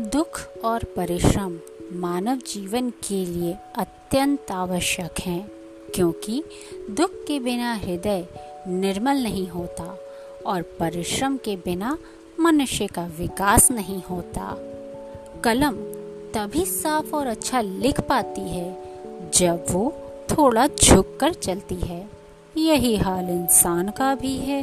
दुख और परिश्रम मानव जीवन के लिए अत्यंत आवश्यक हैं, क्योंकि दुख के बिना हृदय निर्मल नहीं होता और परिश्रम के बिना मनुष्य का विकास नहीं होता। कलम तभी साफ़ और अच्छा लिख पाती है जब वो थोड़ा झुक कर चलती है। यही हाल इंसान का भी है।